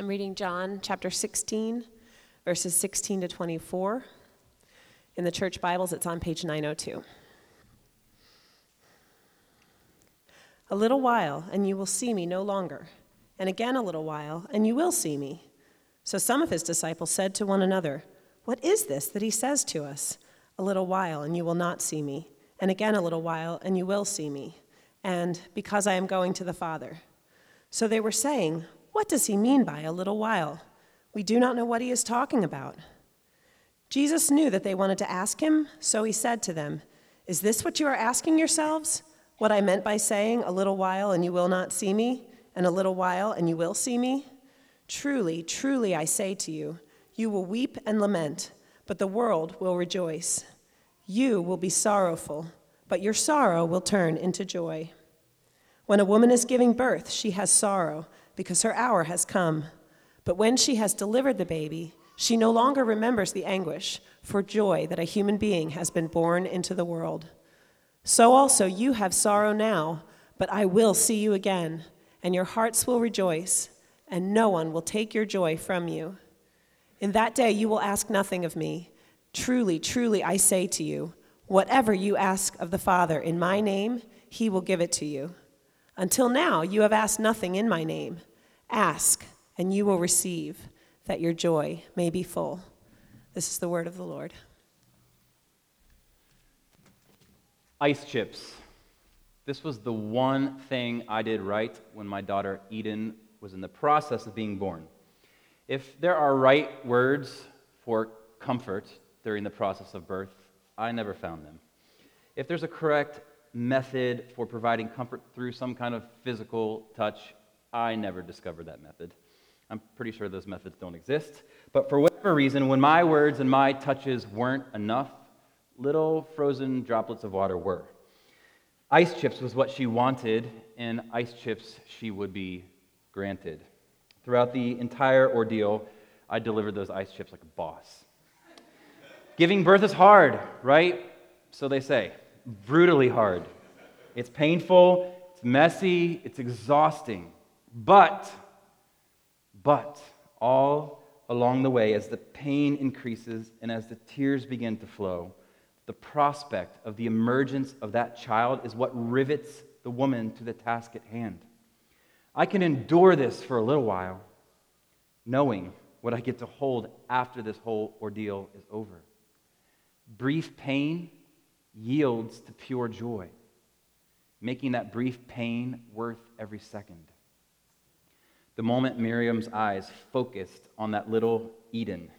I'm reading John chapter 16, verses 16 to 24. In the church Bibles, it's on page 902. A little while, and you will see me no longer. And again a little while, and you will see me. So some of his disciples said to one another, What is this that he says to us? A little while, and you will not see me. And again a little while, and you will see me. And because I am going to the Father. So they were saying, What does he mean by a little while? We do not know what he is talking about. Jesus knew that they wanted to ask him, so he said to them, Is this what you are asking yourselves? What I meant by saying, A little while and you will not see me, and a little while and you will see me? Truly, truly, I say to you, you will weep and lament, but the world will rejoice. You will be sorrowful, but your sorrow will turn into joy. When a woman is giving birth, she has sorrow, because her hour has come. But when she has delivered the baby, she no longer remembers the anguish for joy that a human being has been born into the world. So also you have sorrow now, but I will see you again, and your hearts will rejoice, and no one will take your joy from you. In that day you will ask nothing of me. Truly, truly, I say to you, whatever you ask of the Father in my name, he will give it to you. Until now, you have asked nothing in my name. Ask, and you will receive that your joy may be full. This is the word of the Lord. Ice chips. This was the one thing I did right when my daughter Eden was in the process of being born. If there are right words for comfort during the process of birth, I never found them. If there's a correct method for providing comfort through some kind of physical touch, I never discovered that method. I'm pretty sure those methods don't exist. But for whatever reason, when my words and my touches weren't enough, little frozen droplets of water were. Ice chips was what she wanted, and ice chips she would be granted. Throughout the entire ordeal, I delivered those ice chips like a boss. Giving birth is hard, right? So they say. Brutally hard. It's painful, it's messy, it's exhausting. But but all along the way, as the pain increases and as the tears begin to flow, the prospect of the emergence of that child is what rivets the woman to the task at hand. I can endure this for a little while, knowing what I get to hold after this whole ordeal is over. Brief pain yields to pure joy, making that brief pain worth every second. The moment Miriam's eyes focused on that little Eden,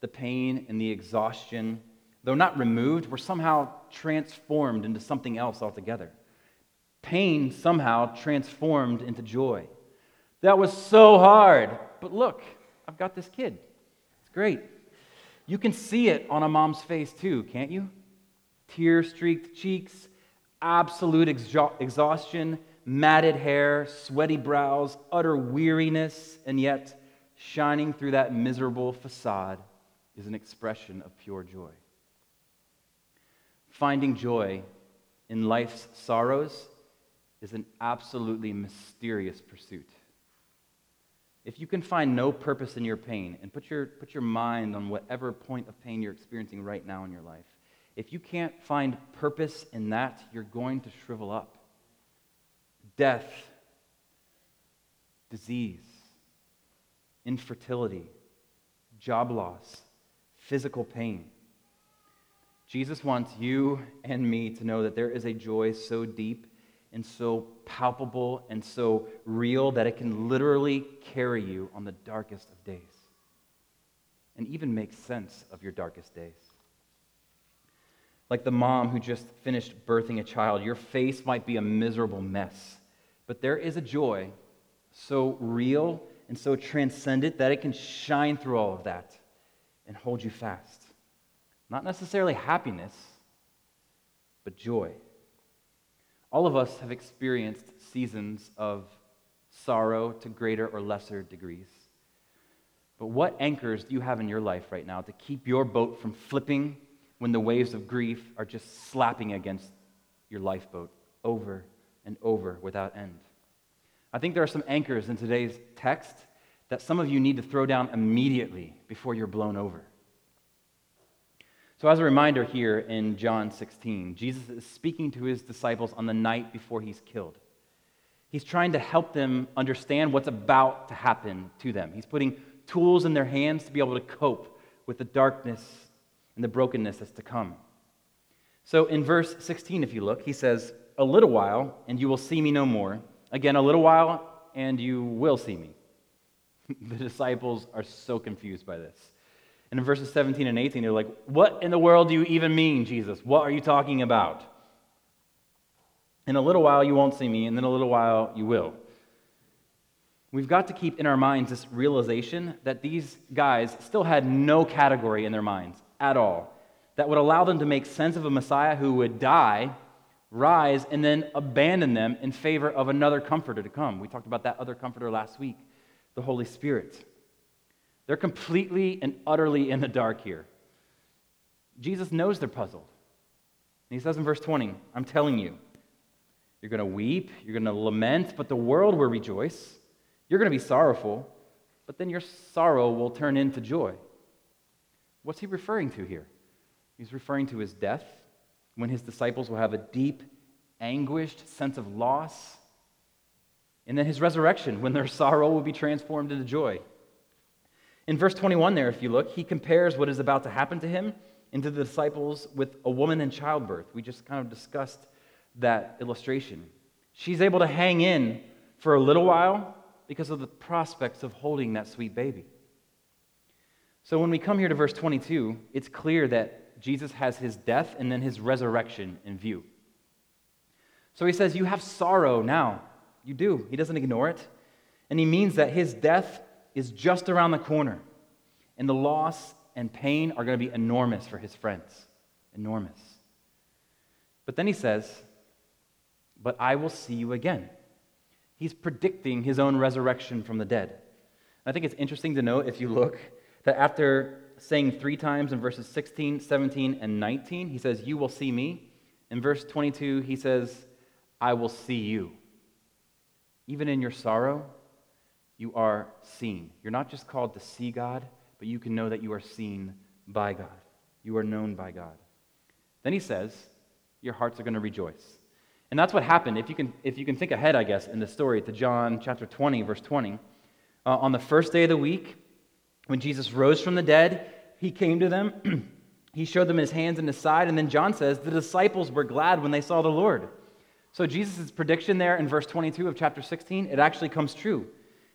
the pain and the exhaustion, though not removed, were somehow transformed into something else altogether. Pain somehow transformed into joy. That was so hard. But look, I've got this kid. It's great. You can see it on a mom's face too, can't you? Tear streaked cheeks, absolute exhaustion, matted hair, sweaty brows, utter weariness, and yet shining through that miserable facade is an expression of pure joy. Finding joy in life's sorrows is an absolutely mysterious pursuit. If you can find no purpose in your pain and put your, put your mind on whatever point of pain you're experiencing right now in your life, if you can't find purpose in that, you're going to shrivel up death, disease, infertility, job loss, physical pain. Jesus wants you and me to know that there is a joy so deep and so palpable and so real that it can literally carry you on the darkest of days and even make sense of your darkest days. Like the mom who just finished birthing a child, your face might be a miserable mess. But there is a joy so real and so transcendent that it can shine through all of that and hold you fast. Not necessarily happiness, but joy. All of us have experienced seasons of sorrow to greater or lesser degrees. But what anchors do you have in your life right now to keep your boat from flipping when the waves of grief are just slapping against your lifeboat over and over without end. I think there are some anchors in today's text that some of you need to throw down immediately before you're blown over. So, as a reminder, here in John 16, Jesus is speaking to his disciples on the night before he's killed. He's trying to help them understand what's about to happen to them. He's putting tools in their hands to be able to cope with the darkness and the brokenness that's to come. So, in verse 16, if you look, he says, A little while, and you will see me no more. Again, a little while, and you will see me. the disciples are so confused by this. And in verses 17 and 18, they're like, What in the world do you even mean, Jesus? What are you talking about? In a little while, you won't see me, and then a little while, you will. We've got to keep in our minds this realization that these guys still had no category in their minds at all that would allow them to make sense of a Messiah who would die, rise, and then abandon them in favor of another comforter to come. We talked about that other comforter last week, the Holy Spirit. They're completely and utterly in the dark here. Jesus knows they're puzzled. And he says in verse 20, I'm telling you, you're going to weep, you're going to lament, but the world will rejoice. You're going to be sorrowful, but then your sorrow will turn into joy. What's he referring to here? He's referring to his death, when his disciples will have a deep, anguished sense of loss, and then his resurrection, when their sorrow will be transformed into joy. In verse 21, there, if you look, he compares what is about to happen to him and to the disciples with a woman in childbirth. We just kind of discussed that illustration. She's able to hang in for a little while because of the prospects of holding that sweet baby. So when we come here to verse 22, it's clear that Jesus has his death and then his resurrection in view. So he says, You have sorrow now. You do. He doesn't ignore it. And he means that his death is just around the corner. And the loss and pain are going to be enormous for his friends. Enormous. But then he says, But I will see you again. He's predicting his own resurrection from the dead. I think it's interesting to note, if you look, that after saying three times in verses 16, 17, and 19, he says, You will see me. In verse 22, he says, I will see you. Even in your sorrow, you are seen. You're not just called to see God, but you can know that you are seen by God. You are known by God. Then he says, Your hearts are going to rejoice. And that's what happened. If you can, if you can think ahead, I guess, in the story to John chapter 20, verse 20. Uh, on the first day of the week, when Jesus rose from the dead, he came to them. he showed them his hands and his side. And then John says, The disciples were glad when they saw the Lord. So Jesus' prediction there in verse 22 of chapter 16, it actually comes true.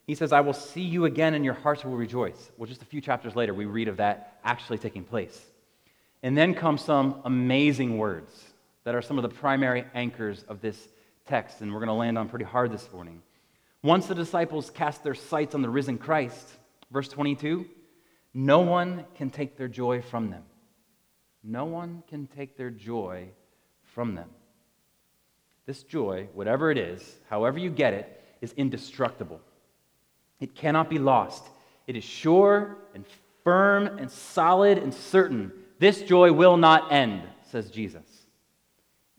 He says, I will see you again and your hearts will rejoice. Well, just a few chapters later, we read of that actually taking place. And then come some amazing words that are some of the primary anchors of this text, and we're going to land on pretty hard this morning. Once the disciples cast their sights on the risen Christ, verse 22, no one can take their joy from them. No one can take their joy from them. This joy, whatever it is, however you get it, is indestructible. It cannot be lost. It is sure and firm and solid and certain. This joy will not end, says Jesus.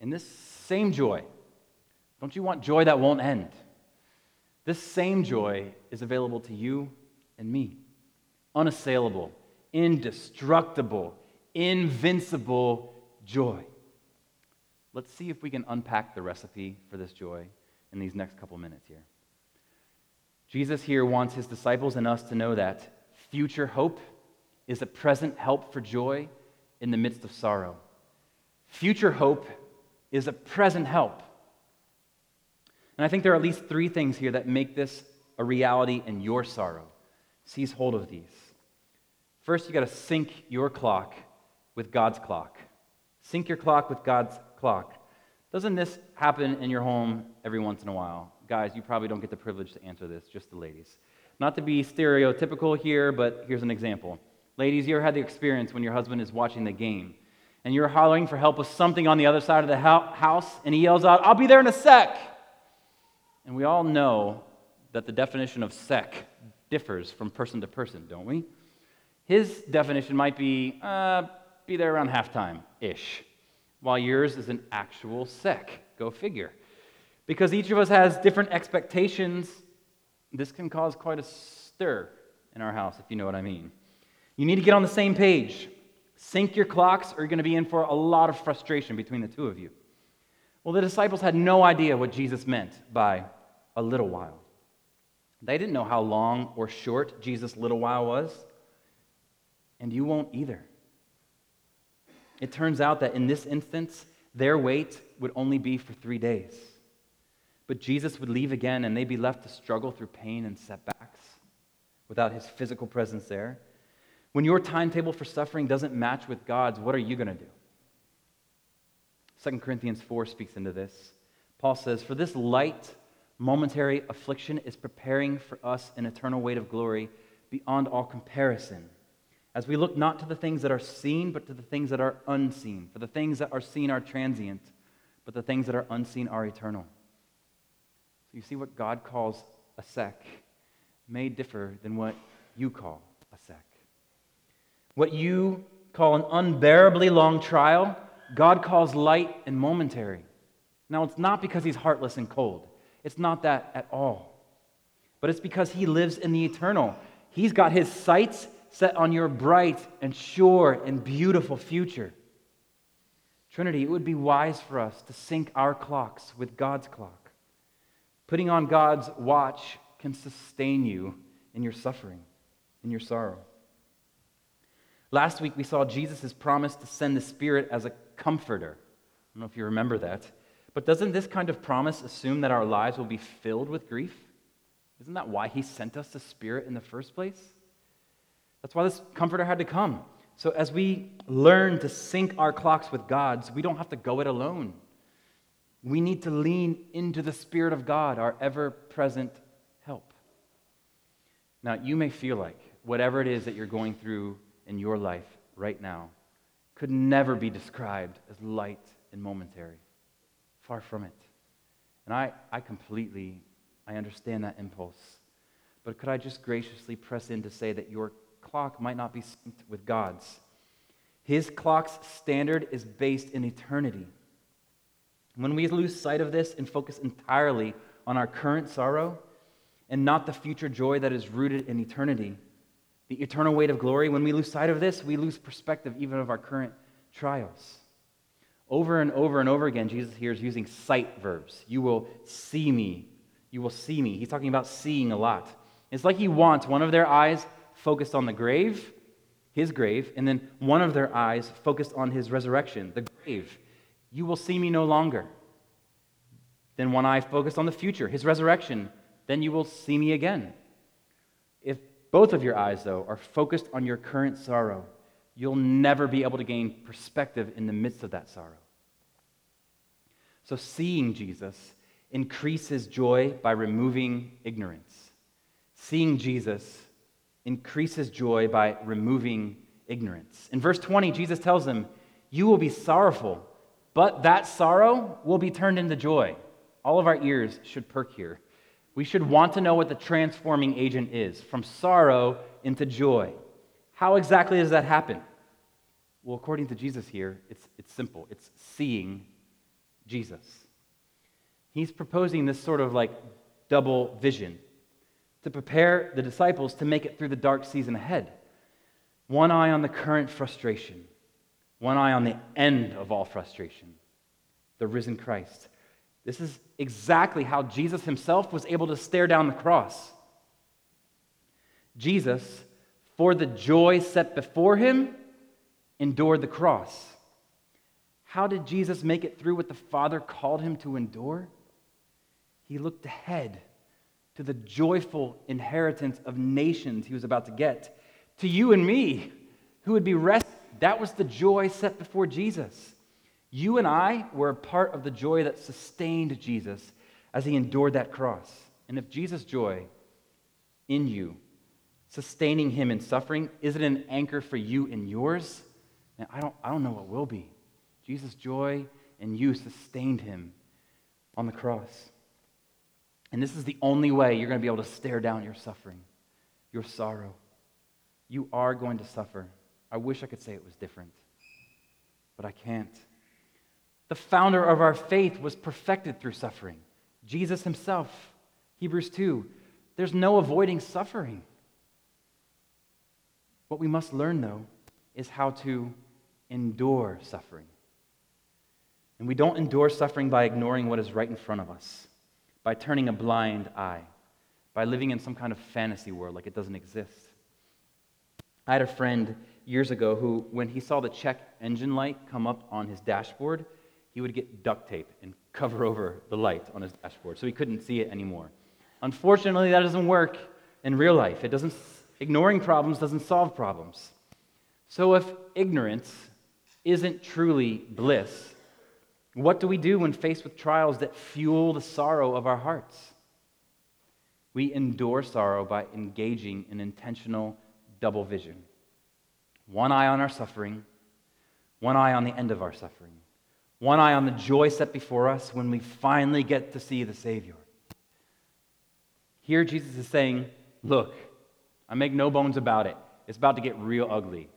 And this same joy, don't you want joy that won't end? This same joy is available to you and me. Unassailable, indestructible, invincible joy. Let's see if we can unpack the recipe for this joy in these next couple minutes here. Jesus here wants his disciples and us to know that future hope is a present help for joy in the midst of sorrow. Future hope is a present help. And I think there are at least three things here that make this a reality in your sorrow. Seize hold of these. First, you got to sync your clock with God's clock. Sync your clock with God's clock. Doesn't this happen in your home every once in a while? guys, you probably don't get the privilege to answer this, just the ladies. Not to be stereotypical here, but here's an example. Ladies, you ever had the experience when your husband is watching the game and you're hollering for help with something on the other side of the house and he yells out, I'll be there in a sec. And we all know that the definition of sec differs from person to person, don't we? His definition might be, uh, be there around halftime ish, while yours is an actual sec. Go figure. Because each of us has different expectations, this can cause quite a stir in our house, if you know what I mean. You need to get on the same page. Sync your clocks, or you're going to be in for a lot of frustration between the two of you. Well, the disciples had no idea what Jesus meant by a little while. They didn't know how long or short Jesus' little while was, and you won't either. It turns out that in this instance, their wait would only be for three days. But Jesus would leave again, and they'd be left to struggle through pain and setbacks without his physical presence there. When your timetable for suffering doesn't match with God's, what are you going to do? 2 Corinthians 4 speaks into this. Paul says, For this light, momentary affliction is preparing for us an eternal weight of glory beyond all comparison. As we look not to the things that are seen, but to the things that are unseen. For the things that are seen are transient, but the things that are unseen are eternal. So you see what God calls a sec may differ than what you call a sec. What you call an unbearably long trial, God calls light and momentary. Now, it's not because he's heartless and cold. It's not that at all. But it's because he lives in the eternal. He's got his sights set on your bright and sure and beautiful future. Trinity, it would be wise for us to sync our clocks with God's clock. Putting on God's watch can sustain you in your suffering, in your sorrow. Last week, we saw Jesus' promise to send the Spirit as a comforter. I don't know if you remember that. But doesn't this kind of promise assume that our lives will be filled with grief? Isn't that why he sent us the Spirit in the first place? That's why this comforter had to come. So as we learn to sync our clocks with God's, we don't have to go it alone. We need to lean into the Spirit of God, our ever present help. Now, you may feel like whatever it is that you're going through in your life right now could never be described as light and momentary. Far from it. And I, I completely, I understand that impulse. But could I just graciously press in to say that your clock might not be synced with God's? His clock's standard is based in eternity. When we lose sight of this and focus entirely on our current sorrow and not the future joy that is rooted in eternity, the eternal weight of glory, when we lose sight of this, we lose perspective even of our current trials. Over and over and over again, Jesus here is using sight verbs. You will see me. You will see me. He's talking about seeing a lot. It's like he wants one of their eyes focused on the grave, his grave, and then one of their eyes focused on his resurrection, the grave. You will see me no longer. Then one eye focused on the future, his resurrection. Then you will see me again. If both of your eyes, though, are focused on your current sorrow, you'll never be able to gain perspective in the midst of that sorrow. So, seeing Jesus increases joy by removing ignorance. Seeing Jesus increases joy by removing ignorance. In verse 20, Jesus tells them, You will be sorrowful, but that sorrow will be turned into joy. All of our ears should perk here. We should want to know what the transforming agent is from sorrow into joy. How exactly does that happen? Well, according to Jesus here, it's, it's simple it's seeing Jesus. He's proposing this sort of like double vision to prepare the disciples to make it through the dark season ahead. One eye on the current frustration, one eye on the end of all frustration, the risen Christ. This is exactly how Jesus himself was able to stare down the cross. Jesus, for the joy set before him, endured the cross. How did Jesus make it through what the Father called him to endure? He looked ahead to the joyful inheritance of nations he was about to get. To you and me, who would be rescued. That was the joy set before Jesus. You and I were a part of the joy that sustained Jesus as he endured that cross. And if Jesus' joy in you, sustaining him in suffering, Is it an anchor for you in yours, and I don't, I don't know what will be. Jesus' joy in you sustained him on the cross. And this is the only way you're going to be able to stare down your suffering, your sorrow. You are going to suffer. I wish I could say it was different, but I can't. The founder of our faith was perfected through suffering. Jesus himself. Hebrews 2. There's no avoiding suffering. What we must learn, though, is how to endure suffering. And we don't endure suffering by ignoring what is right in front of us, by turning a blind eye, by living in some kind of fantasy world like it doesn't exist. I had a friend years ago who, when he saw the check engine light come up on his dashboard, he would get duct tape and cover over the light on his dashboard so he couldn't see it anymore. Unfortunately, that doesn't work in real life. It doesn't, ignoring problems doesn't solve problems. So if ignorance isn't truly bliss, what do we do when faced with trials that fuel the sorrow of our hearts? We endure sorrow by engaging in intentional double vision. One eye on our suffering, one eye on the end of our suffering, one eye on the joy set before us when we finally get to see the Savior. Here, Jesus is saying, Look, I make no bones about it. It's about to get real ugly.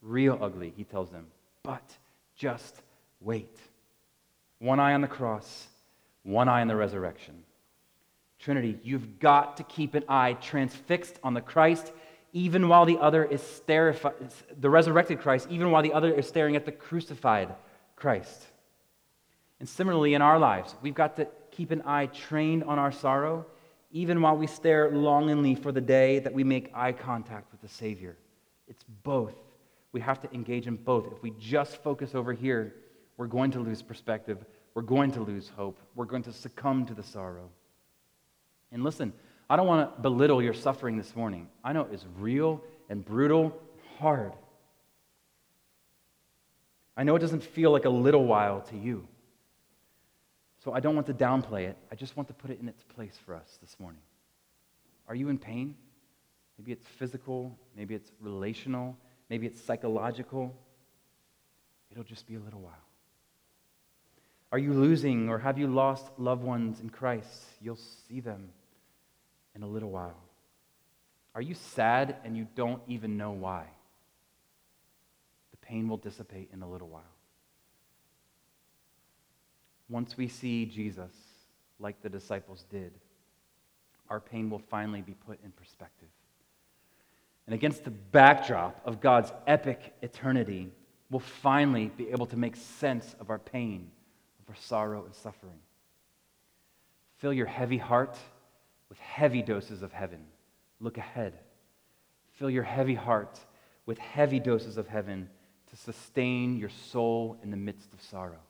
Real ugly, he tells them. But just wait. One eye on the cross, one eye on the resurrection. Trinity, you've got to keep an eye transfixed on the Christ, even while the other is starifi- the resurrected Christ, even while the other is staring at the crucified Christ. And similarly, in our lives, we've got to keep an eye trained on our sorrow, even while we stare longingly for the day that we make eye contact with the Savior. It's both. We have to engage in both. If we just focus over here, we're going to lose perspective. We're going to lose hope. We're going to succumb to the sorrow. And listen, I don't want to belittle your suffering this morning. I know it's real and brutal, hard. I know it doesn't feel like a little while to you. So I don't want to downplay it. I just want to put it in its place for us this morning. Are you in pain? Maybe it's physical, maybe it's relational, maybe it's psychological. It'll just be a little while. Are you losing or have you lost loved ones in Christ? You'll see them in a little while. Are you sad and you don't even know why? The pain will dissipate in a little while. Once we see Jesus, like the disciples did, our pain will finally be put in perspective. And against the backdrop of God's epic eternity, we'll finally be able to make sense of our pain, of our sorrow and suffering. Fill your heavy heart with heavy doses of heaven. Look ahead. Fill your heavy heart with heavy doses of heaven to sustain your soul in the midst of sorrow.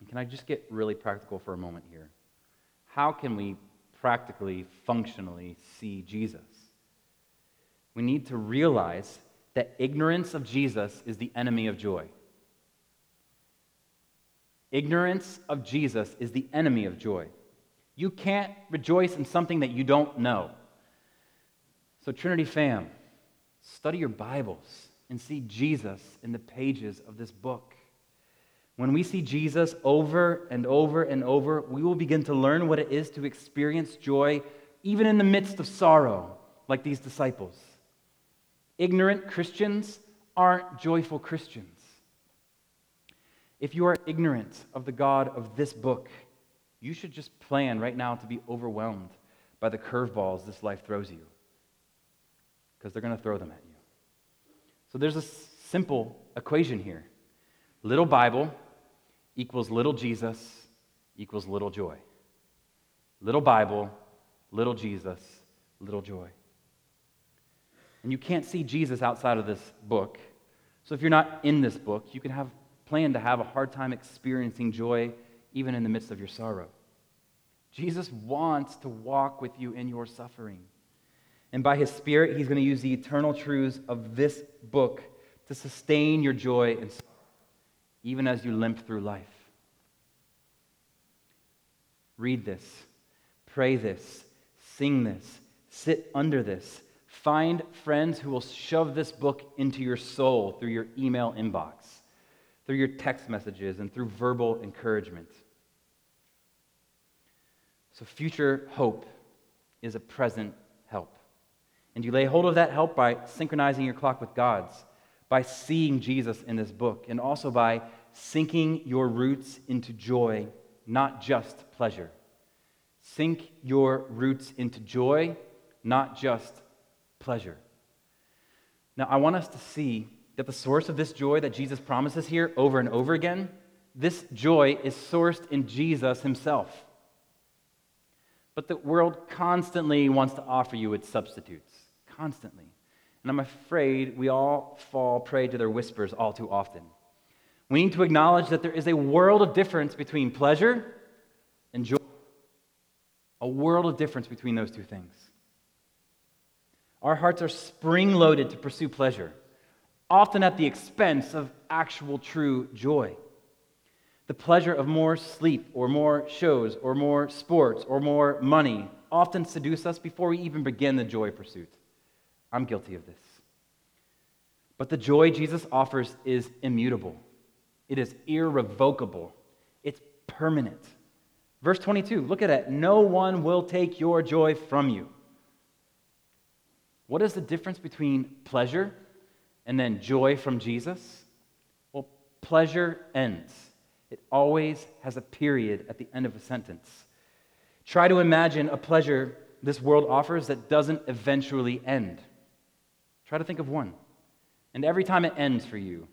And can I just get really practical for a moment here? How can we practically, functionally see Jesus? We need to realize that ignorance of Jesus is the enemy of joy. Ignorance of Jesus is the enemy of joy. You can't rejoice in something that you don't know. So, Trinity fam, study your Bibles and see Jesus in the pages of this book. When we see Jesus over and over and over, we will begin to learn what it is to experience joy even in the midst of sorrow, like these disciples. Ignorant Christians aren't joyful Christians. If you are ignorant of the God of this book, you should just plan right now to be overwhelmed by the curveballs this life throws you, because they're going to throw them at you. So there's a simple equation here little Bible equals little Jesus equals little joy. Little Bible, little Jesus, little joy. And you can't see Jesus outside of this book. So if you're not in this book, you can have plan to have a hard time experiencing joy even in the midst of your sorrow. Jesus wants to walk with you in your suffering. And by his Spirit, he's going to use the eternal truths of this book to sustain your joy and sorrow, even as you limp through life. Read this, pray this, sing this, sit under this. Find friends who will shove this book into your soul through your email inbox, through your text messages, and through verbal encouragement. So, future hope is a present help. And you lay hold of that help by synchronizing your clock with God's, by seeing Jesus in this book, and also by sinking your roots into joy, not just pleasure. Sink your roots into joy, not just pleasure. Now, I want us to see that the source of this joy that Jesus promises here over and over again, this joy is sourced in Jesus himself. But the world constantly wants to offer you its substitutes, constantly. And I'm afraid we all fall prey to their whispers all too often. We need to acknowledge that there is a world of difference between pleasure and joy. A world of difference between those two things. Our hearts are spring loaded to pursue pleasure, often at the expense of actual true joy. The pleasure of more sleep or more shows or more sports or more money often seduce us before we even begin the joy pursuit. I'm guilty of this. But the joy Jesus offers is immutable, it is irrevocable, it's permanent. Verse 22, look at it. No one will take your joy from you. What is the difference between pleasure and then joy from Jesus? Well, pleasure ends. It always has a period at the end of a sentence. Try to imagine a pleasure this world offers that doesn't eventually end. Try to think of one. And every time it ends for you,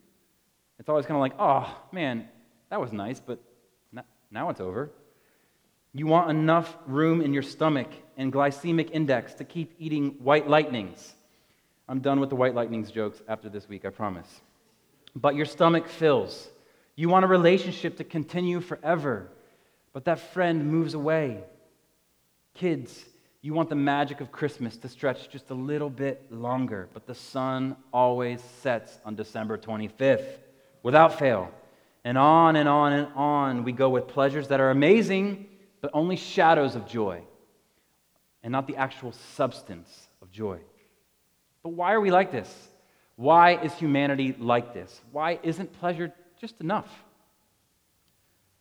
it's always kind of like, oh, man, that was nice, but now it's over. You want enough room in your stomach and glycemic index to keep eating white lightnings. I'm done with the white lightnings jokes after this week, I promise. But your stomach fills. You want a relationship to continue forever, but that friend moves away. Kids, you want the magic of Christmas to stretch just a little bit longer, but the sun always sets on December 25th without fail. And on and on and on we go with pleasures that are amazing but only shadows of joy and not the actual substance of joy. But why are we like this? Why is humanity like this? Why isn't pleasure just enough?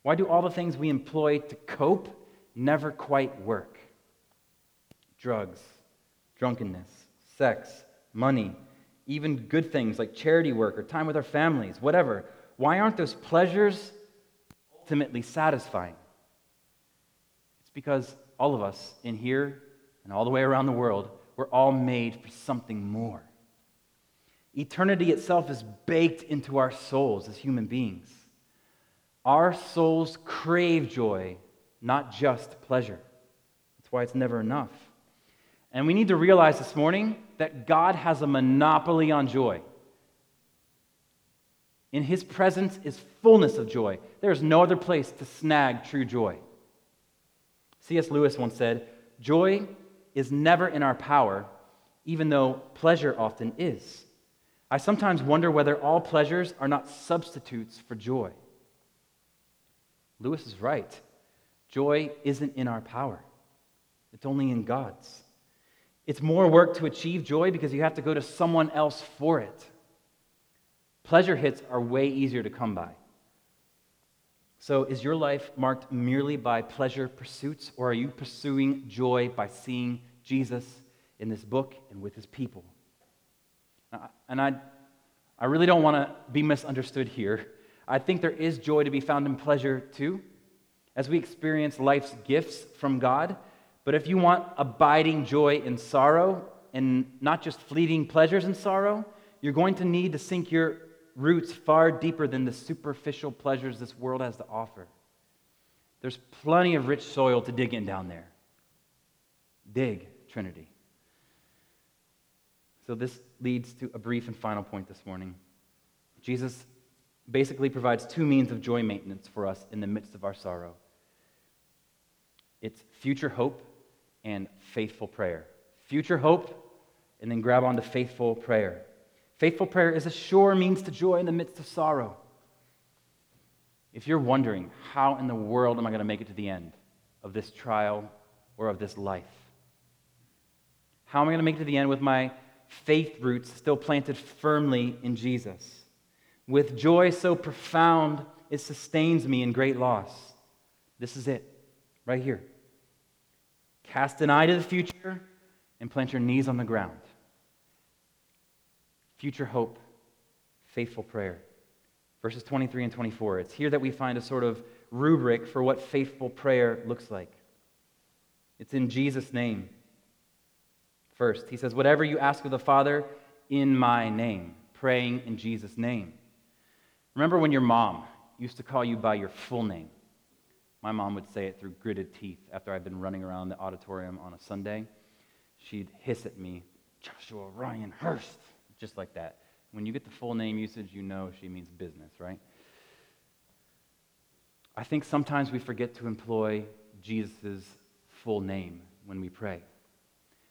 Why do all the things we employ to cope never quite work? Drugs, drunkenness, sex, money, even good things like charity work or time with our families, whatever. Why aren't those pleasures ultimately satisfying? It's because all of us in here and all the way around the world, we're all made for something more. Eternity itself is baked into our souls as human beings. Our souls crave joy, not just pleasure. That's why it's never enough. And we need to realize this morning that God has a monopoly on joy. In his presence is fullness of joy. There is no other place to snag true joy. C.S. Lewis once said, Joy is never in our power, even though pleasure often is. I sometimes wonder whether all pleasures are not substitutes for joy. Lewis is right. Joy isn't in our power, it's only in God's. It's more work to achieve joy because you have to go to someone else for it. Pleasure hits are way easier to come by. So, is your life marked merely by pleasure pursuits, or are you pursuing joy by seeing Jesus in this book and with his people? And I, I really don't want to be misunderstood here. I think there is joy to be found in pleasure too, as we experience life's gifts from God. But if you want abiding joy in sorrow and not just fleeting pleasures in sorrow, you're going to need to sink your roots far deeper than the superficial pleasures this world has to offer. There's plenty of rich soil to dig in down there. Dig, Trinity. So, this leads to a brief and final point this morning. Jesus basically provides two means of joy maintenance for us in the midst of our sorrow it's future hope and faithful prayer. Future hope, and then grab onto faithful prayer. Faithful prayer is a sure means to joy in the midst of sorrow. If you're wondering, how in the world am I going to make it to the end of this trial or of this life? How am I going to make it to the end with my faith roots still planted firmly in Jesus? With joy so profound, it sustains me in great loss. This is it, right here. Cast an eye to the future and plant your knees on the ground future hope, faithful prayer. Verses 23 and 24. It's here that we find a sort of rubric for what faithful prayer looks like. It's in Jesus' name. First, he says, Whatever you ask of the Father in my name, praying in Jesus' name. Remember when your mom used to call you by your full name? My mom would say it through gritted teeth after I'd been running around the auditorium on a Sunday. She'd hiss at me, Joshua Ryan Hurst, just like that. When you get the full name usage, you know she means business, right? I think sometimes we forget to employ Jesus' full name when we pray.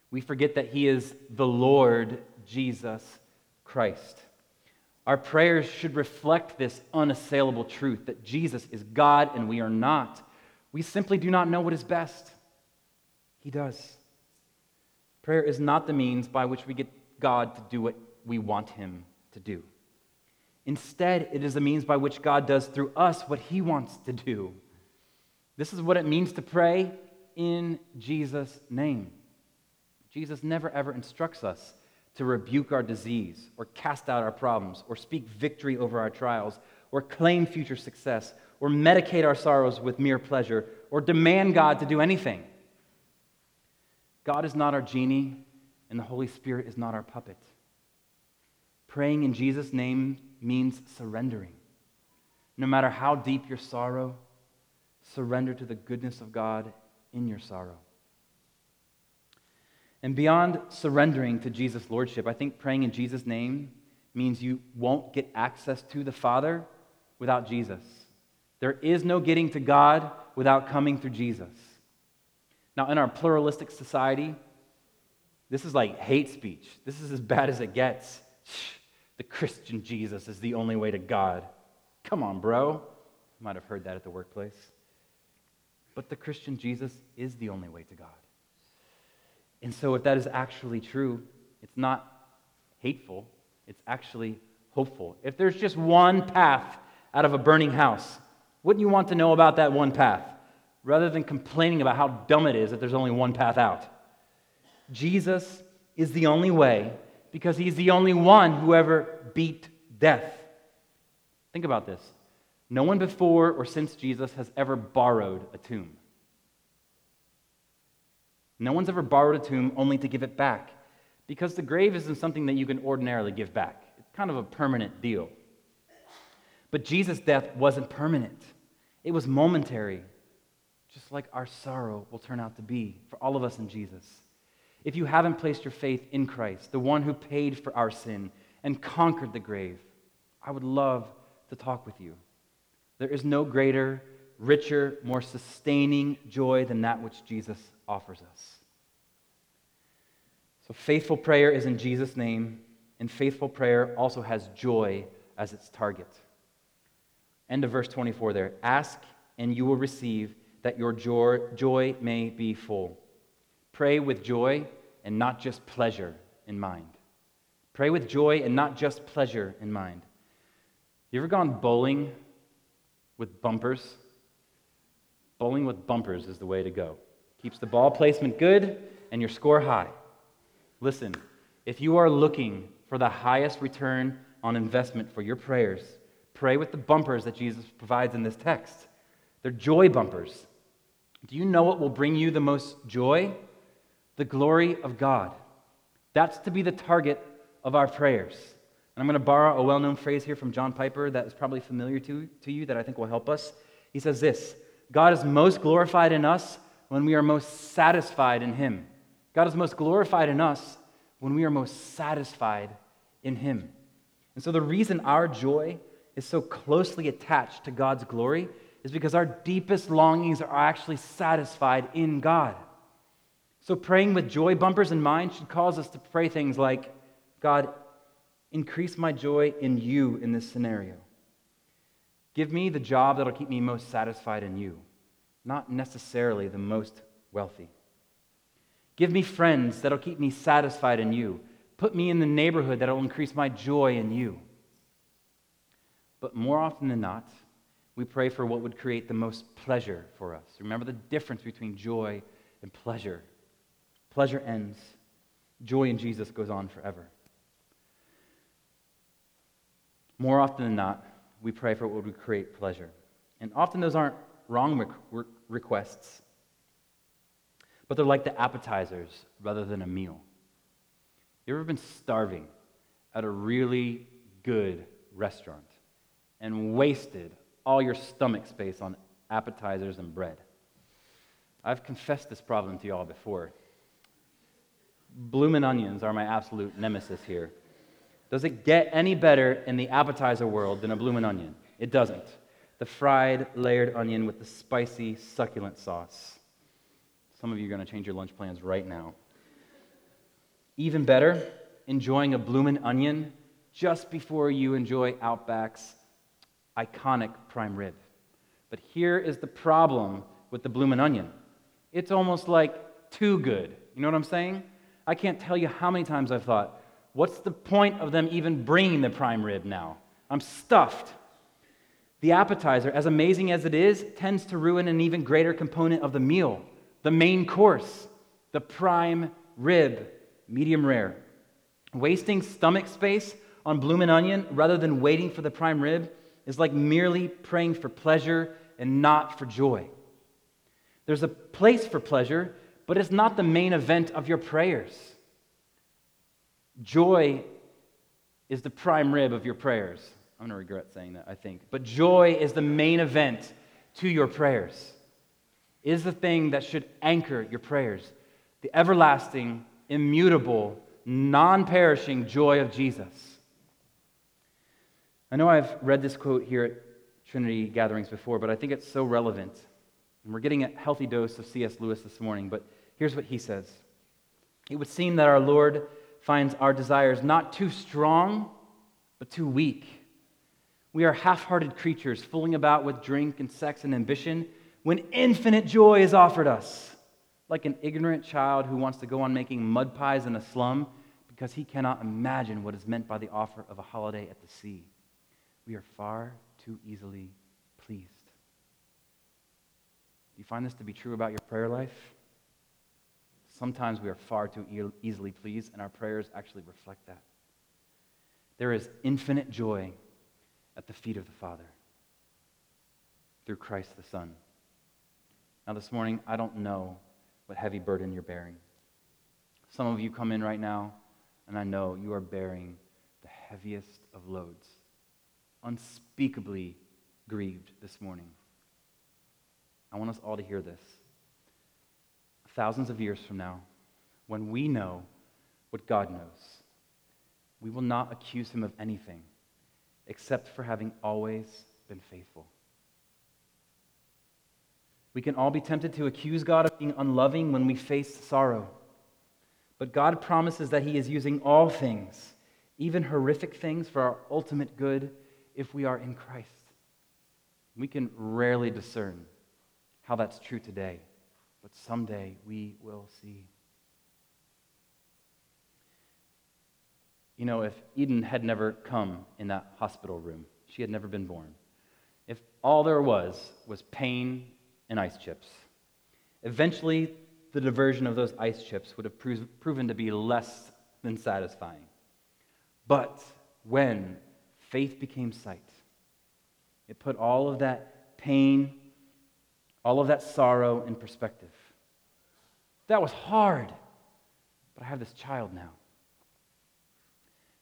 We forget that he is the Lord Jesus Christ. Our prayers should reflect this unassailable truth that Jesus is God and we are not. We simply do not know what is best. He does. Prayer is not the means by which we get God to do what we want him to do. Instead, it is the means by which God does through us what he wants to do. This is what it means to pray in Jesus' name. Jesus never ever instructs us to rebuke our disease or cast out our problems or speak victory over our trials or claim future success or medicate our sorrows with mere pleasure or demand God to do anything. God is not our genie, and the Holy Spirit is not our puppet. Praying in Jesus' name means surrendering. No matter how deep your sorrow, surrender to the goodness of God in your sorrow. And beyond surrendering to Jesus' Lordship, I think praying in Jesus' name means you won't get access to the Father without Jesus. There is no getting to God without coming through Jesus. Now, in our pluralistic society, this is like hate speech. This is as bad as it gets. The Christian Jesus is the only way to God. Come on, bro. You might have heard that at the workplace. But the Christian Jesus is the only way to God. And so, if that is actually true, it's not hateful, it's actually hopeful. If there's just one path out of a burning house, wouldn't you want to know about that one path rather than complaining about how dumb it is that there's only one path out? Jesus is the only way because he's the only one who ever beat death. Think about this. No one before or since Jesus has ever borrowed a tomb. No one's ever borrowed a tomb only to give it back because the grave isn't something that you can ordinarily give back. It's kind of a permanent deal. But Jesus' death wasn't permanent, it was momentary, just like our sorrow will turn out to be for all of us in Jesus. If you haven't placed your faith in Christ, the one who paid for our sin and conquered the grave, I would love to talk with you. There is no greater, richer, more sustaining joy than that which Jesus offers us. So, faithful prayer is in Jesus' name, and faithful prayer also has joy as its target. End of verse 24 there. Ask and you will receive, that your joy, may be full. Pray with joy and not just pleasure in mind. Pray with joy and not just pleasure in mind. You ever gone bowling with bumpers? Bowling with bumpers is the way to go. Keeps the ball placement good and your score high. Listen, if you are looking for the highest return on investment for your prayers, pray with the bumpers that Jesus provides in this text. They're joy bumpers. Do you know what will bring you the most joy? The glory of God. That's to be the target of our prayers. And I'm going to borrow a well known phrase here from John Piper that is probably familiar to, to you that I think will help us. He says this God is most glorified in us when we are most satisfied in Him. God is most glorified in us when we are most satisfied in Him. And so, the reason our joy is so closely attached to God's glory is because our deepest longings are actually satisfied in God. So, praying with joy bumpers in mind should cause us to pray things like God, increase my joy in you in this scenario. Give me the job that'll keep me most satisfied in you not necessarily the most wealthy. Give me friends that'll keep me satisfied in you. Put me in the neighborhood that'll increase my joy in you. But more often than not, we pray for what would create the most pleasure for us. Remember the difference between joy and pleasure. Pleasure ends, joy in Jesus goes on forever. More often than not, we pray for what would create pleasure. And often those aren't wrong requests, but they're like the appetizers rather than a meal. You ever been starving at a really good restaurant and wasted all your stomach space on appetizers and bread. I've confessed this problem to y'all before. Bloomin' onions are my absolute nemesis here. Does it get any better in the appetizer world than a bloomin' onion? It doesn't. The fried, layered onion with the spicy, succulent sauce. Some of you are going to change your lunch plans right now. Even better, enjoying a bloomin' onion just before you enjoy Outback's iconic prime rib. But here is the problem with the bloomin' onion it's almost like too good. You know what I'm saying? I can't tell you how many times I've thought, what's the point of them even bringing the prime rib now? I'm stuffed. The appetizer, as amazing as it is, tends to ruin an even greater component of the meal, the main course, the prime rib, medium rare. Wasting stomach space on bloomin' onion rather than waiting for the prime rib is like merely praying for pleasure and not for joy. There's a place for pleasure, but it's not the main event of your prayers. Joy is the prime rib of your prayers. I'm going to regret saying that, I think. But joy is the main event to your prayers. It is the thing that should anchor your prayers. The everlasting, immutable, non perishing joy of Jesus. I know I've read this quote here at Trinity gatherings before, but I think it's so relevant. And we're getting a healthy dose of C.S. Lewis this morning, but here's what he says It would seem that our Lord finds our desires not too strong, but too weak. We are half hearted creatures fooling about with drink and sex and ambition when infinite joy is offered us. Like an ignorant child who wants to go on making mud pies in a slum because he cannot imagine what is meant by the offer of a holiday at the sea. We are far too easily pleased. Do you find this to be true about your prayer life? Sometimes we are far too easily pleased, and our prayers actually reflect that. There is infinite joy at the feet of the Father through Christ the Son. Now, this morning, I don't know what heavy burden you're bearing. Some of you come in right now, and I know you are bearing the heaviest of loads, unspeakably grieved this morning. I want us all to hear this. Thousands of years from now, when we know what God knows, we will not accuse him of anything except for having always been faithful. We can all be tempted to accuse God of being unloving when we face sorrow. But God promises that He is using all things, even horrific things, for our ultimate good if we are in Christ. We can rarely discern how that's true today, but someday we will see. You know, if Eden had never come in that hospital room, she had never been born. If all there was was pain and ice chips, eventually the diversion of those ice chips would have pro- proven to be less than satisfying. But when faith became sight, it put all of that pain all of that sorrow in perspective. That was hard, but I have this child now.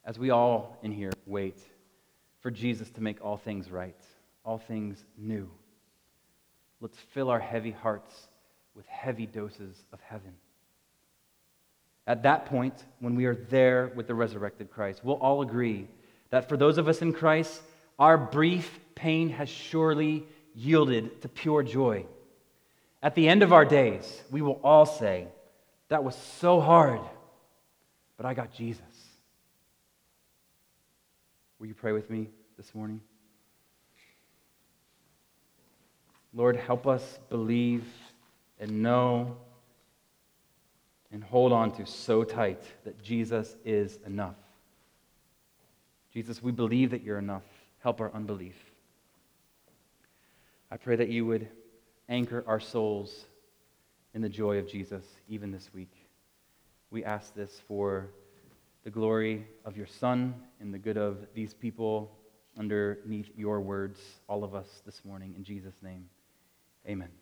As we all in here wait for Jesus to make all things right, all things new, let's fill our heavy hearts with heavy doses of heaven. At that point, when we are there with the resurrected Christ, we'll all agree that for those of us in Christ, our brief pain has surely yielded to pure joy. At the end of our days, we will all say, That was so hard, but I got Jesus. Will you pray with me this morning? Lord, help us believe and know and hold on to so tight that Jesus is enough. Jesus, we believe that you're enough. Help our unbelief. I pray that you would anchor our souls in the joy of Jesus even this week. We ask this for the glory of your Son and the good of these people underneath your words, all of us this morning. In Jesus' name, amen.